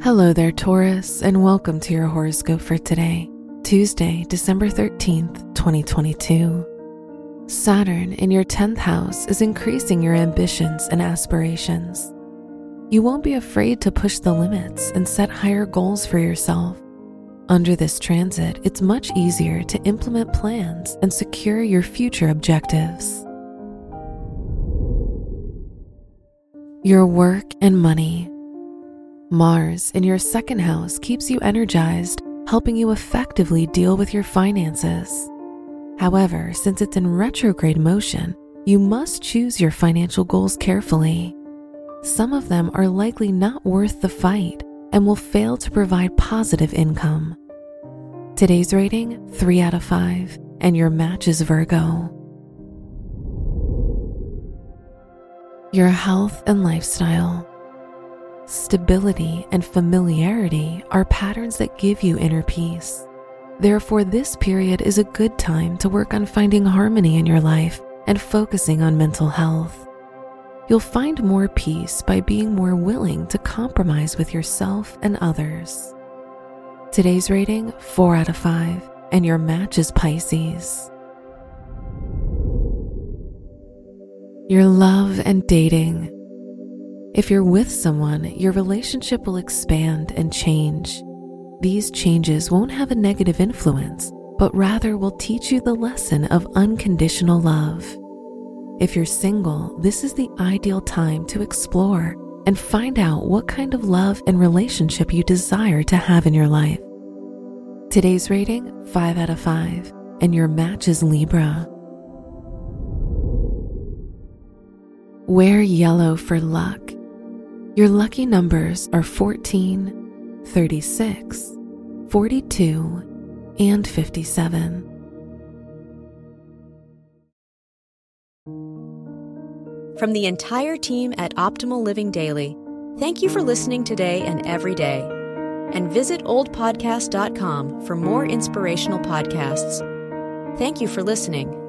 Hello there, Taurus, and welcome to your horoscope for today, Tuesday, December 13th, 2022. Saturn in your 10th house is increasing your ambitions and aspirations. You won't be afraid to push the limits and set higher goals for yourself. Under this transit, it's much easier to implement plans and secure your future objectives. Your work and money. Mars in your second house keeps you energized, helping you effectively deal with your finances. However, since it's in retrograde motion, you must choose your financial goals carefully. Some of them are likely not worth the fight and will fail to provide positive income. Today's rating 3 out of 5, and your match is Virgo. Your health and lifestyle. Stability and familiarity are patterns that give you inner peace. Therefore, this period is a good time to work on finding harmony in your life and focusing on mental health. You'll find more peace by being more willing to compromise with yourself and others. Today's rating 4 out of 5, and your match is Pisces. Your love and dating. If you're with someone, your relationship will expand and change. These changes won't have a negative influence, but rather will teach you the lesson of unconditional love. If you're single, this is the ideal time to explore and find out what kind of love and relationship you desire to have in your life. Today's rating 5 out of 5, and your match is Libra. Wear yellow for luck. Your lucky numbers are 14, 36, 42, and 57. From the entire team at Optimal Living Daily, thank you for listening today and every day. And visit oldpodcast.com for more inspirational podcasts. Thank you for listening.